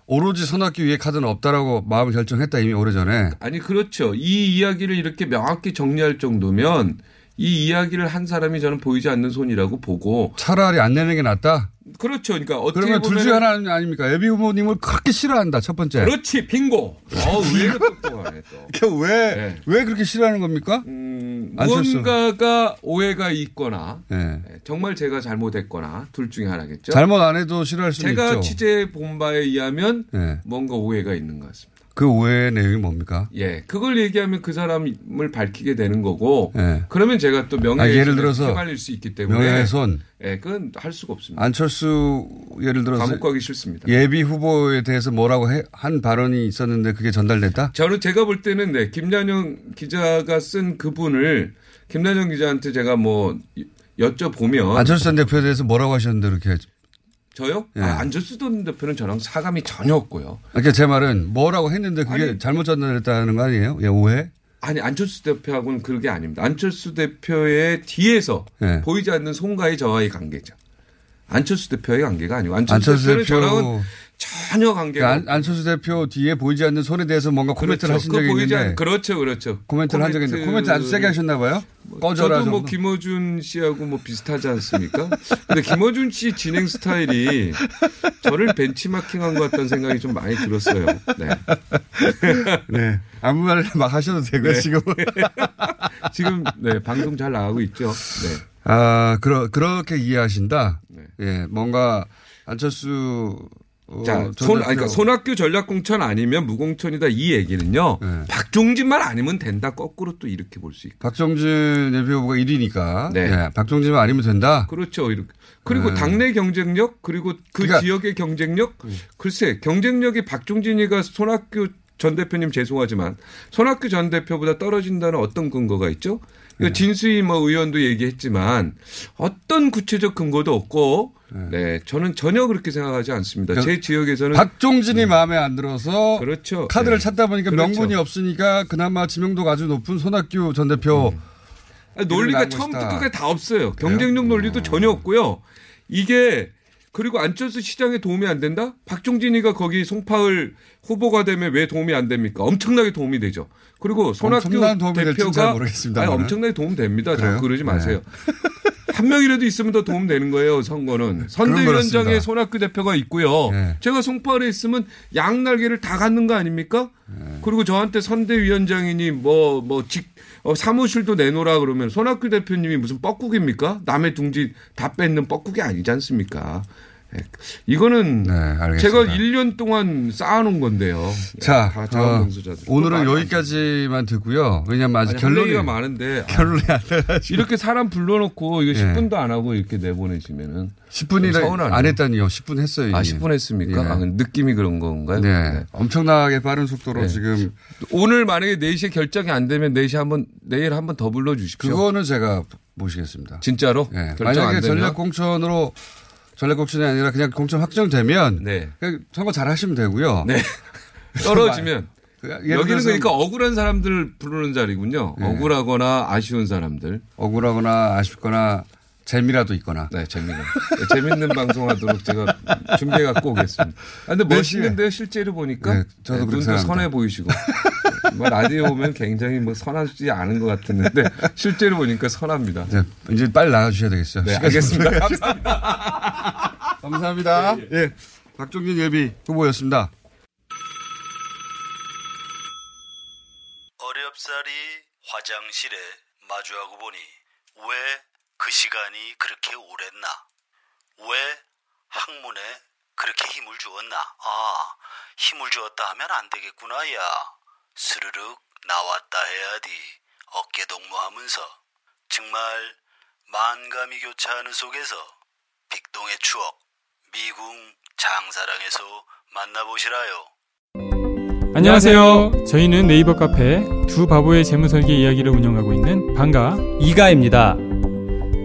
오로지 손학규 위에 카드는 없다라고 마음을 결정했다 이미 오래전에.
아니 그렇죠. 이 이야기를 이렇게 명확히 정리할 정도면 이 이야기를 한 사람이 저는 보이지 않는 손이라고 보고
차라리 안 내는 게 낫다.
그렇죠. 그러니까 어떻게
그러면 둘 중에
보면
하나 아닙니까? 예비 후보님을 그렇게 싫어한다 첫 번째.
그렇지 빙고. 어 의외로 똑똑하네 또.
왜,
네.
왜 그렇게 싫어하는 겁니까?
음. 무언가가 오해가 있거나
네.
예, 정말 제가 잘못했거나 둘 중에 하나겠죠.
잘못 안 해도 싫어할
제가
있죠.
취재 본 바에 의하면
네.
뭔가 오해가 있는 것 같습니다.
그 오해의 내용이 뭡니까?
예, 그걸 얘기하면 그 사람을 밝히게 되는 거고.
예.
그러면 제가 또
아,
명예훼손에
예를 들어서
휘말릴 수 있기 때문에.
명예훼손.
예, 그건 할 수가 없습니다.
안철수 예를 들어서
감옥 가기 싫습니다.
예비 후보에 대해서 뭐라고 해- 한 발언이 있었는데 그게 전달됐다?
저는 제가 볼 때는 네, 김난영 기자가 쓴 그분을 김난영 기자한테 제가 뭐 여쭤보면
안철수 전 대표에 대해서 뭐라고 하셨는데 그렇게
저요?
예.
아, 안철수 전 대표는 저랑 사감이 전혀 없고요.
그러니까 제 말은 뭐라고 했는데 그게
아니.
잘못 전달됐다는 거 아니에요? 예, 오해?
아니 안철수 대표하고는 그게 아닙니다. 안철수 대표의 뒤에서
예.
보이지 않는 손과의 저와의 관계죠. 안철수 대표의 관계가 아니고 안철수,
안철수
대표는
대표
저랑은 전혀 관계가
그러니까 안, 안철수 대표 뒤에 보이지 않는 손에 대해서 뭔가 코멘트를 하신
그
적이 있는데
않- 그렇죠, 그렇죠.
코멘트를 한 적이 있는데 코멘트 아주 세게 하셨나 봐요? 꺼져라
저도 뭐
정도?
김어준 씨하고 뭐 비슷하지 않습니까? 근데 김어준 씨 진행 스타일이 저를 벤치마킹한 것 같다는 생각이 좀 많이 들었어요. 네.
네. 아무 말이나 막 하셔도 되고요,
네.
지금.
지금 네 방송 잘 나가고 있죠. 네.
아, 그러, 그렇게 이해하신다? 예, 뭔가 안철수 어,
자,
전
손, 아니, 그러니까 손학규 전략공천 아니면 무공천이다 이 얘기는요.
네.
박종진만 아니면 된다. 거꾸로 또 이렇게 볼 수 있고.
예비 후보가 1위니까.
네.
예, 박정진만 아니면 된다.
그렇죠. 이렇게. 그리고
네.
당내 경쟁력 그리고 그
그러니까-
지역의 경쟁력 글쎄 경쟁력이 박종진이가 손학규 전 대표님 죄송하지만 손학규 전 대표보다 떨어진다는 어떤 근거가 있죠? 이거 진수희 뭐 의원도 얘기했지만 어떤 구체적 근거도 없고 네 저는 전혀 그렇게 생각하지 않습니다.
그러니까
제 지역에서는
박종진이 마음에 안 들어서
그렇죠.
카드를
네.
찾다 보니까
그렇죠.
명분이 없으니까 그나마 지명도가 아주 높은 손학규 전 대표
아니, 논리가 처음부터. 끝까지 다 없어요. 경쟁력 논리도 전혀 없고요. 이게 그리고 안철수 시장에 도움이 안 된다? 박종진이가 거기 송파을 후보가 되면 왜 도움이 안 됩니까? 엄청나게 도움이 되죠. 그리고 손학규 대표가. 아니, 엄청나게 도움 됩니다.
그래요?
자꾸 그러지
네.
마세요. 한 명이라도 있으면 더 도움 되는 거예요, 선거는. 선대위원장에. 손학규 대표가 있고요.
네.
제가 송파을에 있으면 양날개를 다 갖는 거 아닙니까?
네.
그리고 저한테 선대위원장이니 뭐, 뭐, 직, 어, 사무실도 내놓으라 그러면 손학규 대표님이 무슨 뻐꾸기입니까? 남의 둥지 다 뺏는 뻐꾸기 아니지 않습니까? 예, 이거는
네.
제가 1년 동안 쌓아놓은 건데요. 예,
자,
다
어. 오늘은 여기까지만 듣고요. 왜냐면 아직
아니, 할
결론이
얘기가 많은데 아,
결론이 안 나가지고
이렇게 사람 불러놓고 이거
예.
10분도 안 하고 이렇게 내보내시면은
10분이나
서운하네요.
안 했다니요. 10분 했어요.
아
이미.
10분 했습니까?
예.
아, 느낌이 그런 건가요?
네.
네.
엄청나게 빠른 속도로
네.
지금
오늘 만약에 4시에 결정이 안 되면 4시 한번 내일 한번 더 불러 주십시오.
그거는 제가 모시겠습니다.
진짜로
예.
결정
만약에
안
전략 공천으로 전략 공천이 아니라 그냥 공천 확정되면
네.
그냥 선거 잘 하시면 되고요.
네. 떨어지면
그
여기는 그러니까 억울한 사람들 부르는 자리군요.
네.
억울하거나 아쉬운 사람들.
억울하거나 아쉽거나 재미라도 있거나.
네, 재미가. 네, 재밌는 방송하도록 제가 준비해 갖고 오겠습니다. 아, 근데 멋있는데요, 실제로 보니까.
네, 저도 그렇게
눈도. 선해 보이시고. 뭐 라디오 오면 굉장히 뭐 선하지 않은 것 같았는데 실제로 보니까 선합니다.
네, 이제 빨리 나가주셔야 되겠어요.
네, 알겠습니다. 감사합니다.
감사합니다. 예. 박종진 예비 후보였습니다.
어렵사리 화장실에 마주하고 보니 왜 그 시간이 그렇게 오랬나? 왜 학문에 그렇게 힘을 주었나? 아, 힘을 주었다 하면 안 되겠구나, 야. 스르륵 나왔다 해야지. 어깨 동무하면서. 정말 만감이 교차하는 속에서 빅동의 추억, 미궁 장사랑에서 만나보시라요.
안녕하세요. 저희는 네이버 카페 두 바보의 재무설계 이야기를 운영하고 있는 방가
이가입니다.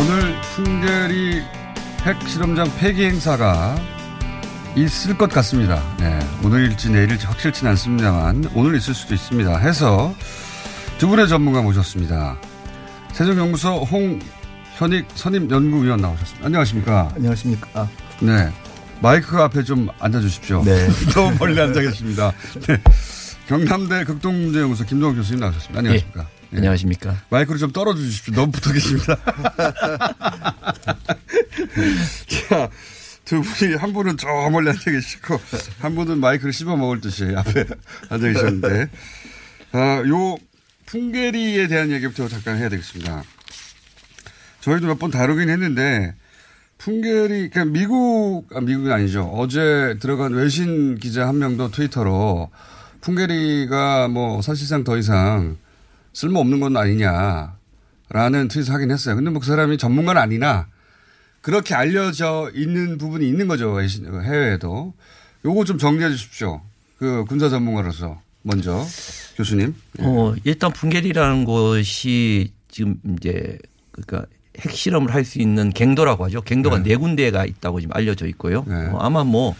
오늘 풍계리 핵실험장 폐기 행사가 있을 것 같습니다. 네, 오늘일지 내일일지 확실치는 않습니다만 오늘 있을 수도 있습니다. 해서 두 분의 전문가 모셨습니다. 세종연구소 홍현익 선임연구위원 나오셨습니다. 안녕하십니까?
안녕하십니까?
네. 마이크 앞에 좀 앉아주십시오.
네.
너무 멀리 앉아 계십니다. 네. 경남대 극동문제연구소 김동욱 교수님 나오셨습니다. 안녕하십니까?
예. 안녕하십니까?
마이크를 좀 떨어져 주십시오. 너무 붙어 계십니다. 자, 두 분이 한 분은 저 멀리 앉아 계시고 한 분은 마이크를 씹어 먹을 듯이 앞에 앉아 계셨는데 아, 요 풍계리에 대한 얘기부터 잠깐 해야 되겠습니다. 저희도 몇 번 다루긴 했는데 풍계리 그러니까 미국 아 미국이 아니죠. 어제 들어간 외신 기자 한 명도 트위터로 풍계리가 뭐 사실상 더 이상 쓸모없는 건 아니냐라는 트윗을 하긴 했어요. 근데 뭐 그 사람이 전문가는 아니나 그렇게 알려져 있는 부분이 있는 거죠. 외신, 해외에도. 요거 좀 정리해 주십시오. 그 군사 전문가로서 먼저 교수님.
어, 일단 풍계리라는 곳이 지금 이제 그러니까 핵실험을 할 수 있는 갱도라고 하죠. 갱도가 네, 군데가 있다고 지금 알려져 있고요. 어, 아마 뭐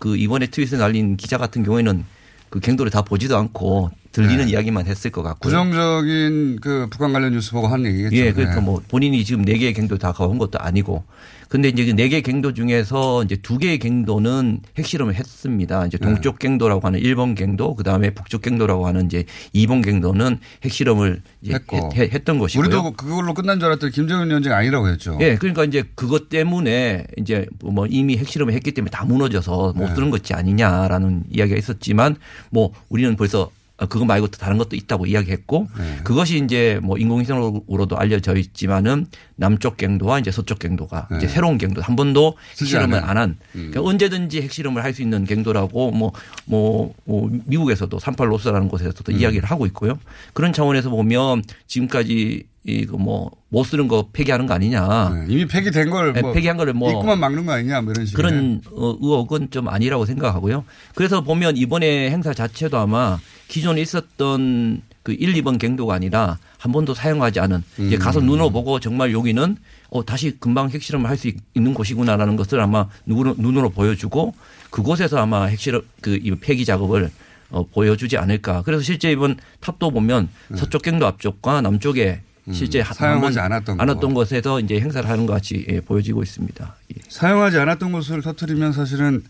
그 이번에 트윗에 날린 기자 같은 경우에는 그 갱도를 다 보지도 않고 들리는
네.
이야기만 했을 것 같고요.
부정적인 그 북한 관련 뉴스 보고 한 얘기겠죠.
예, 그러니까
네.
뭐 본인이 지금 네 개의 갱도 다 가본 것도 아니고. 근데 이제 그네 개의 갱도 중에서 이제 두 개의 갱도는 핵실험을 했습니다. 이제
네.
동쪽 갱도라고 하는 일본 갱도, 그 다음에 북쪽 갱도라고 하는 이제 이번 갱도는 핵실험을
했고.
했, 했던 것이고요.
우리도 그걸로 끝난 줄 알았더니 김정은 위원장이 아니라고 했죠.
예, 그러니까 이제 그것 때문에 이제 뭐 이미 핵실험을 했기 때문에 다 무너져서 못
네.
쓰는 것이 아니냐라는 이야기가 있었지만 뭐 우리는 벌써 그거 말고 또 다른 것도 있다고 이야기했고
네.
그것이 이제 뭐 인공위성으로도 알려져 있지만은 남쪽 갱도와 이제 서쪽 갱도가
네.
이제 새로운 갱도 한 번도
쓰지
핵실험을
않은.
안한
음.
그러니까 언제든지 핵실험을 할 수 있는 갱도라고 뭐뭐 뭐 미국에서도 38로스라는 곳에서도
음.
이야기를 하고 있고요. 그런 차원에서 보면 지금까지 이거 뭐 못 쓰는 거 폐기하는 거 아니냐.
이미 폐기된 걸
네,
뭐
폐기한 거를 뭐
입구만 막는 거 아니냐 뭐 이런 식의.
그런 어, 의혹은 좀 아니라고 생각하고요. 그래서 보면 이번에 행사 자체도 아마 기존에 있었던 그 1, 2번 갱도가 아니라 한 번도 사용하지 않은 이제
음.
가서 눈으로 보고 정말 여기는 어, 다시 금방 핵실험을 할 수 있는 곳이구나라는 것을 아마 눈으로, 눈으로 보여주고 그곳에서 아마 핵실험 그이 폐기 작업을 어, 보여주지 않을까. 그래서 실제 이번 탑도 보면 서쪽 경로 앞쪽과 남쪽에 실제
음, 사용하지 않았던
않았던 곳에서 이제 행사를 하는 것 같이 예, 보여지고 있습니다. 예.
사용하지 않았던 것을 터트리면 사실은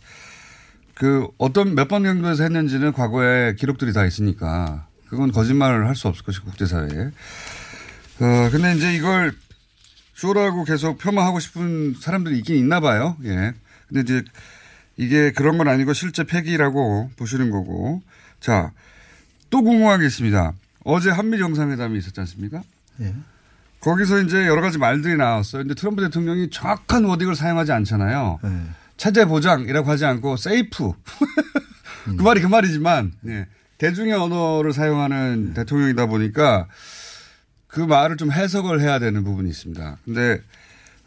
그 어떤 몇 번 정도에서 했는지는 과거에 기록들이 다 있으니까 그건 거짓말을 할 수 없을 것이 국제사회에. 어, 근데 이제 이걸 쇼라고 계속 폄하하고 싶은 사람들이 있긴 있나 봐요. 예. 근데 이제 이게 그런 건 아니고 실제 폐기라고 보시는 거고. 자, 또 궁금한 게 있습니다. 어제 한미 정상회담이 있었지 않습니까?
예.
거기서 이제 여러 가지 말들이 나왔어요. 근데 트럼프 대통령이 정확한 워딩을 사용하지 않잖아요.
예.
체제 보장이라고 하지 않고 세이프. 그 말이 그 말이지만 예. 대중의 언어를 사용하는 대통령이다 보니까 그 말을 좀 해석을 해야 되는 부분이 있습니다. 근데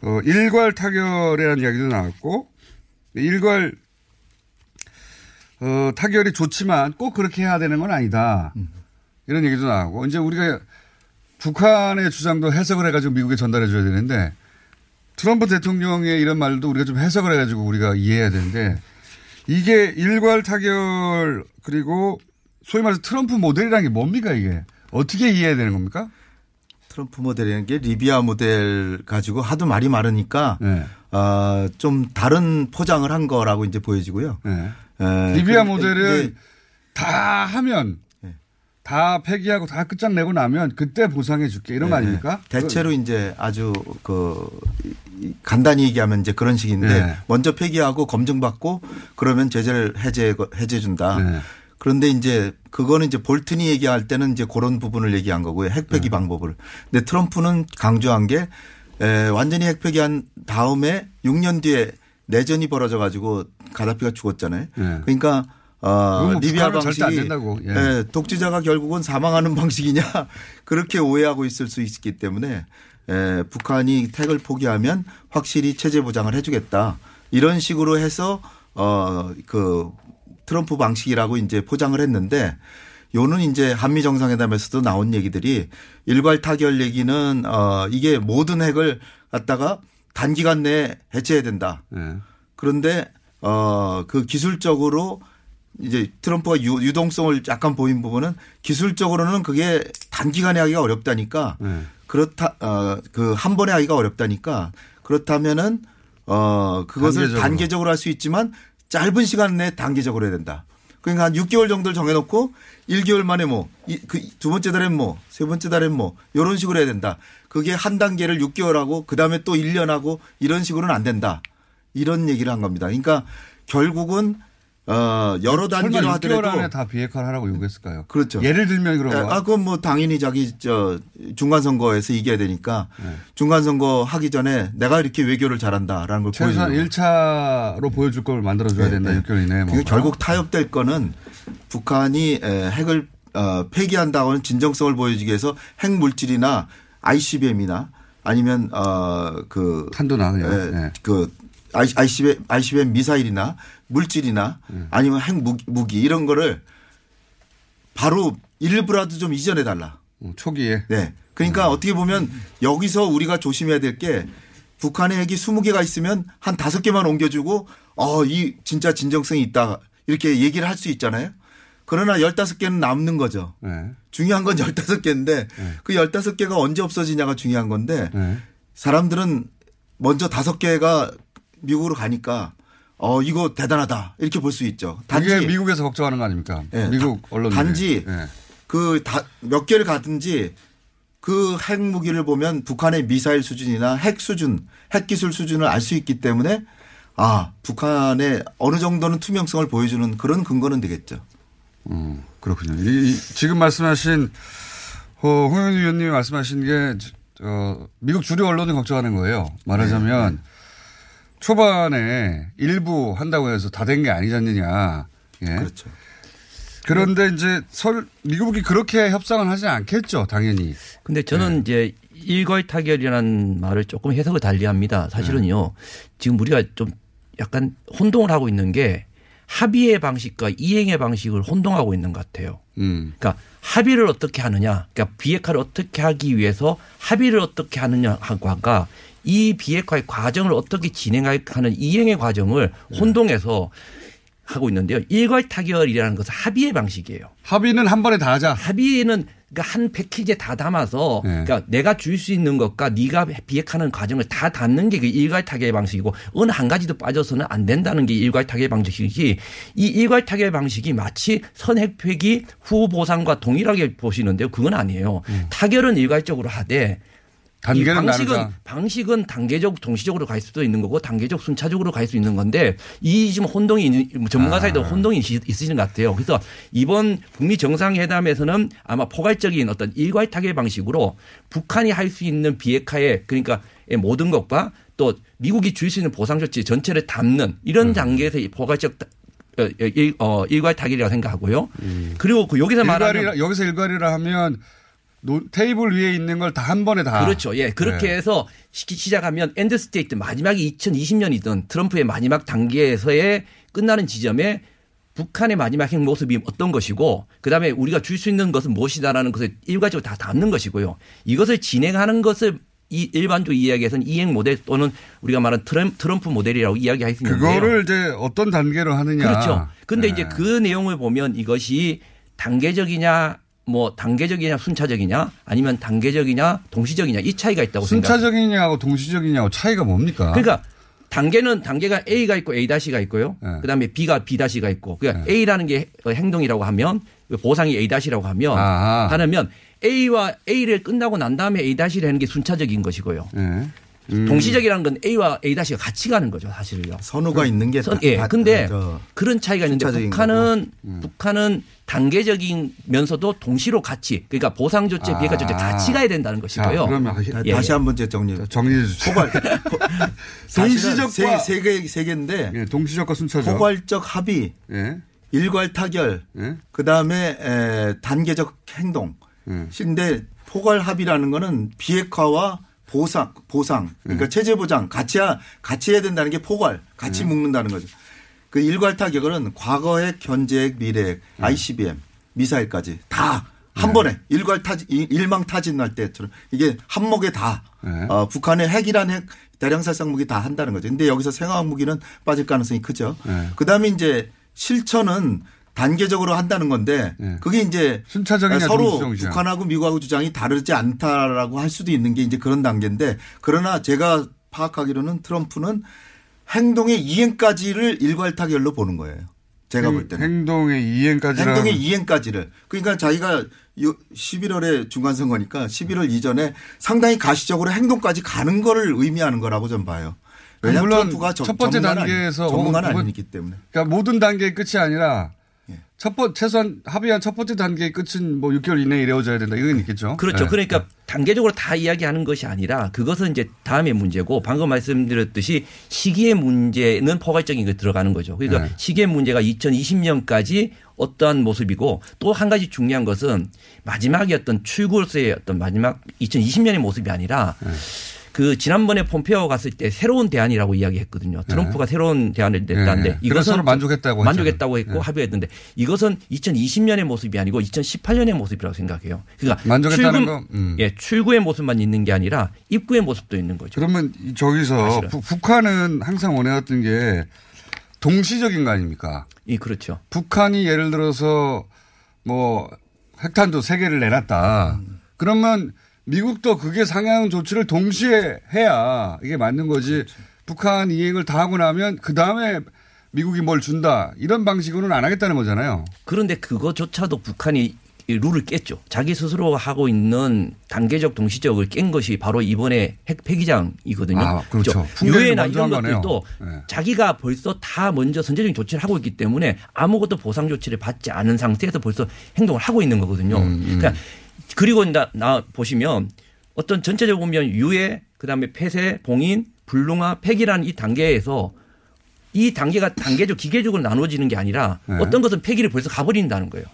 어, 일괄 타결이라는 이야기도 나왔고 일괄 어, 타결이 좋지만 꼭 그렇게 해야 되는 건 아니다. 이런 얘기도 나오고 이제 우리가 북한의 주장도 해석을 해가지고 미국에 전달해 줘야 되는데 트럼프 대통령의 이런 말도 우리가 좀 해석을 해가지고 우리가 이해해야 되는데 이게 일괄 타결 그리고 소위 말해서 트럼프 모델이라는 게 뭡니까 이게 어떻게 이해해야 되는 겁니까?
트럼프 모델이라는 게 리비아 모델 가지고 하도 말이 많으니까
네.
어, 좀 다른 포장을 한 거라고 이제 보여지고요.
네.
에,
리비아
그-
모델은
네.
다 하면 다 폐기하고 다 끝장내고 나면 그때 보상해 줄게 이런 거
네.
아닙니까?
대체로 이제 아주 그 이- 간단히 얘기하면 이제 그런 식인데
네.
먼저 폐기하고 검증받고 그러면 제재를 해제 해제 준다.
네.
그런데 이제 그거는 이제 볼튼이 얘기할 때는 이제 그런 부분을 얘기한 거고요. 핵
네.
폐기 방법을. 근데 트럼프는 강조한 게 에, 완전히 핵 폐기한 다음에 6년 뒤에 내전이 벌어져 가지고 가다피가 죽었잖아요.
네.
그러니까 어,
뭐
리비아 방식이.
예.
예, 독재자가 결국은 사망하는 방식이냐 그렇게 오해하고 있을 수 있기 때문에 에, 북한이 핵을 포기하면 확실히 체제 보장을 해주겠다 이런 식으로 해서 어그 트럼프 방식이라고 이제 포장을 했는데 요는 이제 한미 정상회담에서도 나온 얘기들이 일괄 타결 얘기는 어 이게 모든 핵을 갖다가 단기간 내에 해체해야 된다.
네.
그런데 어그 기술적으로 이제 트럼프가 유, 유동성을 약간 보인 부분은 기술적으로는 그게 단기간에 하기가 어렵다니까
네.
그렇다 어 그 한 번에 하기가 어렵다니까 그렇다면은 어 그것을
단계적으로.
단계적으로 할 수 있지만 짧은 시간 내에 단계적으로 해야 된다. 그러니까 한 6개월 정도를 정해놓고 1개월 만에 뭐 그 두 번째 달엔 뭐 세 번째 달엔 뭐 이런 식으로 해야 된다. 그게 한 단계를 6개월 하고 그 다음에 또 1년 하고 이런 식으로는 안 된다. 이런 얘기를 한 겁니다. 그러니까 결국은 어 여러 단계로
설마 6개월
하더라도
안에 다 비핵화를 하라고 요구했을까요?
그렇죠.
예를 들면 그런 거.
아, 그건 뭐 당연히 자기 저 중간 선거에서 이겨야 되니까
네.
중간 선거 하기 전에 내가 이렇게 외교를 잘한다라는 걸
최소한
보여주는
1차로 보여줄 걸 만들어 줘야 된다. 6개월 이내에. 뭐.
결국 타협될 거는 북한이 에, 핵을 어, 폐기한다고는 진정성을 보여주기 위해서 핵 물질이나 ICBM이나 아니면 어그
탄도나 그냥. 네.
그 ICBM, ICBM 미사일이나 물질이나
네.
아니면 핵 무기, 이런 거를 바로 일부라도 좀 이전해 달라.
어, 초기에.
네. 그러니까 어떻게 보면 여기서 우리가 조심해야 될 게 북한의 핵이 20개가 있으면 한 5개만 옮겨주고 어, 이 진짜 진정성이 있다. 이렇게 얘기를 할 수 있잖아요. 그러나 15개는 남는 거죠.
네.
중요한 건 15개인데 그 15개가 언제 없어지냐가 중요한 건데 사람들은 먼저 5개가 미국으로 가니까 어, 이거 대단하다. 이렇게 볼 수 있죠.
이게 미국에서 걱정하는 거 아닙니까?
네,
미국 언론.
단지 그몇 개를 가든지 그 핵무기를 보면 북한의 미사일 수준이나 핵 수준, 핵 기술 수준을 알 수 있기 때문에 아, 북한의 어느 정도는 투명성을 보여주는 그런 근거는 되겠죠.
음, 그렇군요. 이, 이, 지금 말씀하신 어, 홍영희 위원님이 말씀하신 게 어, 미국 주류 언론이 걱정하는 거예요. 말하자면
네.
초반에 일부 한다고 해서 다 된 게 아니지 않느냐. 예.
그렇죠.
그런데 이제 설 미국이 그렇게 협상을 하지 않겠죠, 당연히.
근데 저는 이제 일괄 타결이라는 말을 조금 해석을 달리합니다. 사실은요. 지금 우리가 좀 약간 혼동을 하고 있는 게 합의의 방식과 이행의 방식을 혼동하고 있는 것 같아요.
음.
그러니까 합의를 어떻게 하느냐, 그러니까 비핵화를 어떻게 하기 위해서 합의를 어떻게 하느냐하고가 이 비핵화의 과정을 어떻게 진행하는 이행의 과정을 혼동해서 하고 있는데요. 일괄 타결이라는 것은 합의의 방식이에요.
합의는 한 번에 다 하자.
합의는 그러니까 한 패키지에 다 담아서
네.
그러니까 내가 줄 수 있는 것과 네가 비핵하는 과정을 다 담는 게 그 일괄 타결 방식이고 어느 한 가지도 빠져서는 안 된다는 게 일괄 타결 방식이지 이 일괄 타결 방식이 마치 선핵폐기 후 보상과 동일하게 보시는데요. 그건 아니에요. 타결은 일괄적으로 하되 이
단계는
방식은
다르다.
방식은 단계적 동시적으로 갈 수도 있는 거고 단계적 순차적으로 갈 수 있는 건데 이 지금 혼동이 있는- 전문가 사이도
아.
혼동이 있- 있으신 것 같아요. 그래서 이번 북미 정상회담에서는 아마 포괄적인 어떤 일괄 타결 방식으로 북한이 할 수 있는 비핵화의 그러니까 모든 것과 또 미국이 줄 수 있는 보상 조치 전체를 담는 이런 단계에서 이 포괄적 타- 어, 일- 어, 일괄 타결이라고 생각하고요. 그리고 그 여기서 말하는
일괄이라, 여기서 일괄이라 하면 노- 테이블 위에 있는 걸 다 한 번에 다.
그렇죠. 예. 그렇게
네.
해서 시- 시작하면 end state 마지막이 2020년이든 트럼프의 마지막 단계에서의 끝나는 지점에 북한의 마지막 행 모습이 어떤 것이고 그다음에 우리가 줄 수 있는 것은 무엇이다라는 것을 일괄적으로 다 담는 것이고요. 이것을 진행하는 것을 이 일반적 이야기에서는 이행 모델 또는 우리가 말하는 트럼, 트럼프 모델이라고 이야기할 수 있는데요.
그거를 이제 어떤 단계로 하느냐.
그렇죠. 근데
네.
이제 그 내용을 보면 이것이 단계적이냐 뭐 단계적이냐 순차적이냐 아니면 단계적이냐 동시적이냐 이 차이가 있다고 생각합니다.
순차적이냐하고 동시적이냐하고 차이가 뭡니까?
그러니까 단계는 단계가 A가 있고 A-가 있고요. 그다음에 B가 B-가 있고. 그러니까 A라는 게 행동이라고 하면 보상이 A-라고 하면
아하.
하면 A와 A를 끝나고 난 다음에 A-를 하는 게 순차적인 것이고요.
네. 음.
동시적이라는 건 A와 A-가 같이 가는 거죠, 사실은요.
선호가 있는 게
선,
다-
예.
다-
근데
저
그런 차이가 있는데 북한은
음.
북한은 단계적이면서도 동시로 같이 그러니까 보상 조치, 비핵화 조치 같이 가야 된다는 것이고요.
아. 그러면
예,
다시
예.
한번 정리.
정리해 주시죠.
포괄.
동시적과-
세, 세 개, 세 개인데.
예, 동시적과 순차적.
포괄적 합의.
예.
일괄 타결.
예.
그 다음에 단계적 행동.
예.
근데 포괄 합의라는 거는 비핵화와 보상, 보상. 그러니까
예.
체제 보장 같이, 하- 같이 해야 된다는 게 포괄. 같이
예.
묶는다는 거죠. 그 일괄 타격은 과거의 견제액, 미래액, ICBM, 미사일까지 다 한 번에 일괄 타진, 일망 타진 날 때처럼 이게 한목에 다 어, 북한의 핵이란 핵 대량 살상 무기 다 한다는 거죠. 근데 여기서 생화학 무기는 빠질 가능성이 크죠.
네.
그다음에 이제 실천은 단계적으로 한다는 건데 그게 이제
순차적이냐,
서로. 북한하고 미국하고 주장이 다르지 않다라고 할 수도 있는 게 이제 그런 단계인데 그러나 제가 파악하기로는 트럼프는 행동의 이행까지를 일괄 타결로 보는 거예요. 제가 볼 때는.
행동의 이행까지.
행동의 이행까지를. 그러니까 자기가 11월에 중간 선거니까 11월 이전에 상당히 가시적으로 행동까지 가는 거를 의미하는 거라고 좀 봐요. 왜냐하면
물론 첫 번째 단계에서
전문가는
혹은
아니기 때문에.
그러니까 모든 단계의 끝이 아니라
예.
첫 번, 최소한 합의한 첫 번째 단계의 끝은 뭐 6개월 이내에 이루어져야 된다. 이건 있겠죠.
그렇죠.
네.
그러니까 단계적으로 다 이야기하는 것이 아니라 그것은 이제 다음의 문제고 방금 말씀드렸듯이 시기의 문제는 포괄적인 게 들어가는 거죠. 그러니까
네.
시기의 문제가 2020년까지 어떠한 모습이고 또 한 가지 중요한 것은 마지막이었던 출구로서의 어떤 마지막 2020년의 모습이 아니라
네.
그 지난번에 폼페오 갔을 때 새로운 대안이라고 이야기했거든요. 트럼프가 새로운 대안을 냈다는데
네. 서로 만족했다고
만족했다고
했잖아요.
했고 합의했는데 이것은 2020년의 모습이 아니고 2018년의 모습이라고 생각해요. 그러니까
만족했다는
출구,
거? 음.
예, 출구의 모습만 있는 게 아니라 입구의 모습도 있는 거죠.
그러면 이- 저기서 부- 북한은 항상 원해왔던 게 동시적인 거 아닙니까?
이 그렇죠.
북한이 예를 들어서 뭐 핵탄두 세 개를 내놨다. 그러면 미국도 그게 상향 조치를 동시에 해야 이게 맞는 거지. 북한 이행을 다 하고 나면 그 다음에 미국이 뭘 준다 이런 방식으로는 안 하겠다는 거잖아요.
그런데 그거조차도 북한이 이 룰을 깼죠. 자기 스스로 하고 있는 단계적 동시적을 깬 것이 바로 이번에 핵 폐기장이거든요.
아, 그렇죠.
유엔이나 이런. 것들도
네.
자기가 벌써 다 먼저 선제적인 조치를 하고 있기 때문에 아무것도 보상 조치를 받지 않은 상태에서 벌써 행동을 하고 있는 거거든요.
음,
그러니까 그리고 나, 나 보시면 어떤 전체적으로 보면 유해 그다음에 폐쇄, 봉인, 불능화, 폐기라는 이 단계에서 이 단계가 단계적 기계적으로 나눠지는 게 아니라
네.
어떤 것은 폐기를 벌써 가버린다는 거예요.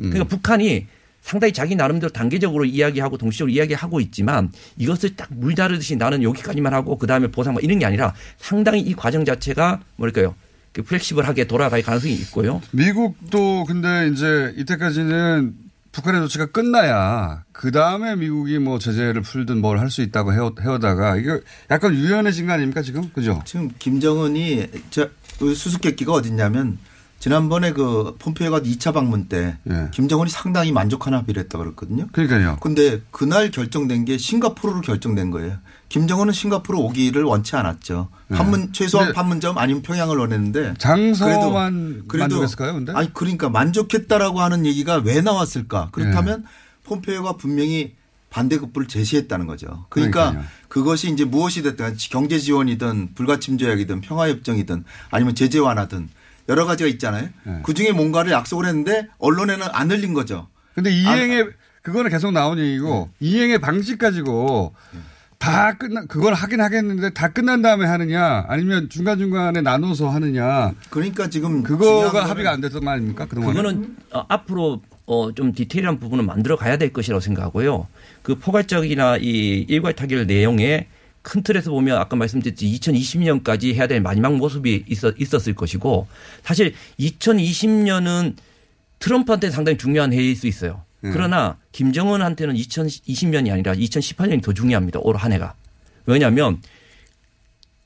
음.
그러니까 북한이 상당히 자기 나름대로 단계적으로 이야기하고 동시적으로 이야기하고 있지만 이것을 딱 물다르듯이 나는 여기까지만 하고 그다음에 보상 뭐 이런 게 아니라 상당히 이 과정 자체가 뭐랄까요. 플렉시블하게 돌아갈 가능성이 있고요.
미국도 근데 이제 이때까지는 북한의 조치가 끝나야 그 다음에 미국이 뭐 제재를 풀든 뭘 할 수 있다고 해오, 해오다가 이게 약간 유연해진 거 아닙니까 지금 그죠?
지금 김정은이 저 수수께끼가 어딨냐면 지난번에 그 폼페이오 가 2차 방문 때
예.
김정은이 상당히 만족한 합의를 했다 그랬거든요.
그러니까요.
근데 그날 결정된 게 싱가포르로 결정된 거예요. 김정은은 싱가포르 오기를 원치 않았죠.
네.
판문 최소한
근데
판문점 아니면 평양을 원했는데
장소만 만족했을까요, 근데?
아니 그러니까 만족했다라고 하는 얘기가 왜 나왔을까? 그렇다면
네.
폼페이오가 분명히 반대급부를 제시했다는 거죠. 그러니까
그러니까요.
그것이 이제 무엇이 됐든 경제 지원이든 불가침 조약이든 평화협정이든 아니면 제재 완화든 여러 가지가 있잖아요.
네.
그 중에 뭔가를 약속을 했는데 언론에는 안 흘린 거죠.
근데 이행의 그거는 계속 나온 얘기고 이행의 방식 가지고 다 끝나 그걸 하긴 하겠는데 다 끝난 다음에 하느냐 아니면 중간 중간에 나눠서 하느냐.
그러니까 지금
그거가 합의가 안 됐던 말 아닙니까 그동안?
그거는 어, 앞으로 어, 좀 디테일한 부분은 만들어 가야 될 것이라고 생각하고요. 그 포괄적이나 이 일괄 타결 내용에 큰 틀에서 보면 아까 말씀드렸듯이 2020년까지 해야 될 마지막 모습이 있었, 있었을 것이고 사실 2020년은 트럼프한테 상당히 중요한 해일 수 있어요.
네.
그러나 김정은한테는 2020년이 아니라 2018년이 더 중요합니다. 올 한 해가. 왜냐하면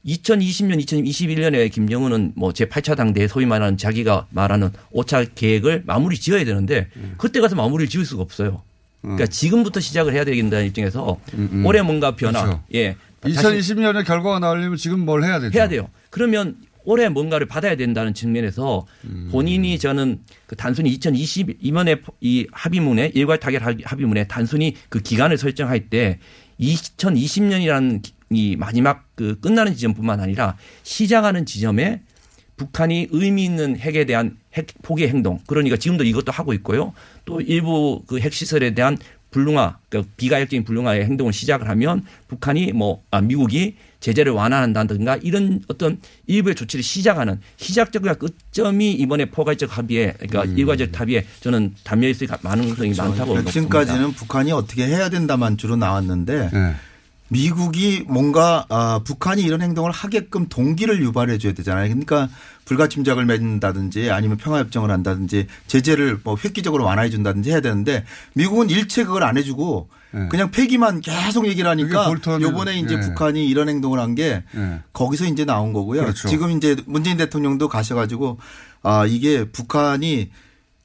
2020년, 2021년에 김정은은 뭐 제8차 당대에 소위 말하는 자기가 말하는 5차 계획을 마무리 지어야 되는데 그때 가서 마무리를 지을 수가 없어요. 그러니까 지금부터 시작을 해야 되겠다는 입장에서 올해 뭔가 변화.
그렇죠.
예.
2020년에 결과가 나오려면 지금 뭘 해야 되죠?
해야 돼요. 그러면 올해 뭔가를 받아야 된다는 측면에서
음. 본인이
저는 그 단순히 2022년에 이 합의문에 일괄 타결 합의- 합의문에 단순히 그 기간을 설정할 때 2020년이라는 이 마지막 그 끝나는 지점뿐만 아니라 시작하는 지점에 북한이 의미 있는 핵에 대한 핵 포기 행동 그러니까 지금도 이것도 하고 있고요. 또 일부 그 핵시설에 대한 불능화, 그러니까 비가역적인 불능화의 행동을 시작을 하면 북한이 뭐, 아, 미국이 제재를 완화한다든가 이런 어떤 일부의 조치를 시작하는 시작적과 끝점이 이번에 포괄적 합의에 그러니까 일괄적 합의에 저는 담겨 있을 가능성이 많다고
그러니까
봅니다.
지금까지는 북한이 어떻게 해야 된다만 주로 나왔는데
네.
미국이 뭔가 아, 북한이 이런 행동을 하게끔 동기를 유발해 줘야 되잖아요. 그러니까 불가침작을 맺는다든지 아니면 평화협정을 한다든지 제재를 뭐 획기적으로 완화해 준다든지 해야 되는데 미국은 일체 그걸 안 해주고 그냥 폐기만 계속 얘기를 하니까
네.
요번에 이제
네.
북한이 이런 행동을 한게
네.
거기서 이제 나온 거고요.
그렇죠.
지금 이제 문재인 대통령도 가셔가지고 아 이게 북한이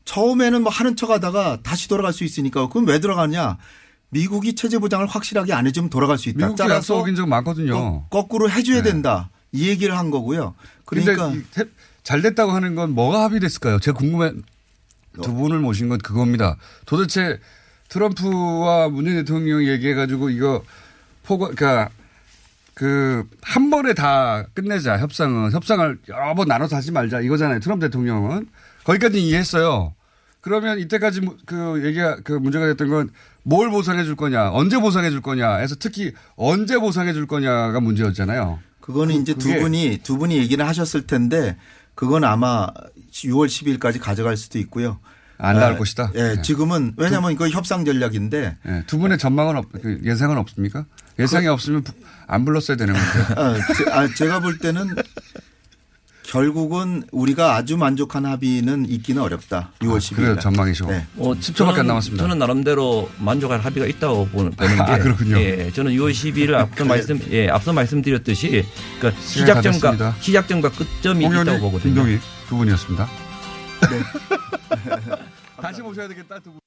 처음에는 뭐 하는 척 하다가 다시 돌아갈 수 있으니까 그럼 왜 돌아가냐? 미국이 체제 보장을 확실하게 안 해주면 돌아갈 수 있다.
미국 약속 어긴 적 많거든요.
거 꾸로 해줘야
네.
된다. 이 얘기를 한 거고요.
그러니까 잘 됐다고 하는 건 뭐가 합의됐을까요? 제가 궁금해 두 분을 모신 건 그겁니다. 도대체 트럼프와 문재인 대통령 얘기해가지고 이거 포괄 그러니까 그 한 번에 다 끝내자 협상은 협상을 여러 번 나눠서 하지 말자 이거잖아요. 트럼프 대통령은 거기까지 이해했어요. 그러면 이때까지 무- 그 얘기가 그 문제가 됐던 건 뭘 보상해 줄 거냐, 언제 보상해 줄 거냐, 해서 특히 언제 보상해 줄 거냐가 문제였잖아요.
그거는 이제 두 분이 두 분이 얘기를 하셨을 텐데 그건 아마 6월 10일까지 가져갈 수도 있고요.
안 나올
아,
것이다.
예,
네.
지금은 왜냐하면 이거 협상 전략인데
예, 두 분의 전망은 없, 그 예상은 없습니까? 예상이 없으면 부- 안 불렀어야 되는 건데.
아, 제, 아, 제가 볼 때는 결국은 우리가 아주 만족한 합의는 있기는 어렵다. 6월 10일.
아, 그래요, 전망이시고.
네.
뭐
10초밖에 안 남았습니다.
저는 나름대로 만족할 합의가 있다고 보는, 보는 게
아, 그렇군요.
예, 저는 6월 12일 앞서 말씀 예, 앞서 말씀드렸듯이 그러니까. 시작점과 시작점과 끝점이 있다고 보거든요.
김동희 두 분이었습니다. 다시 모셔야 되겠다 두 분.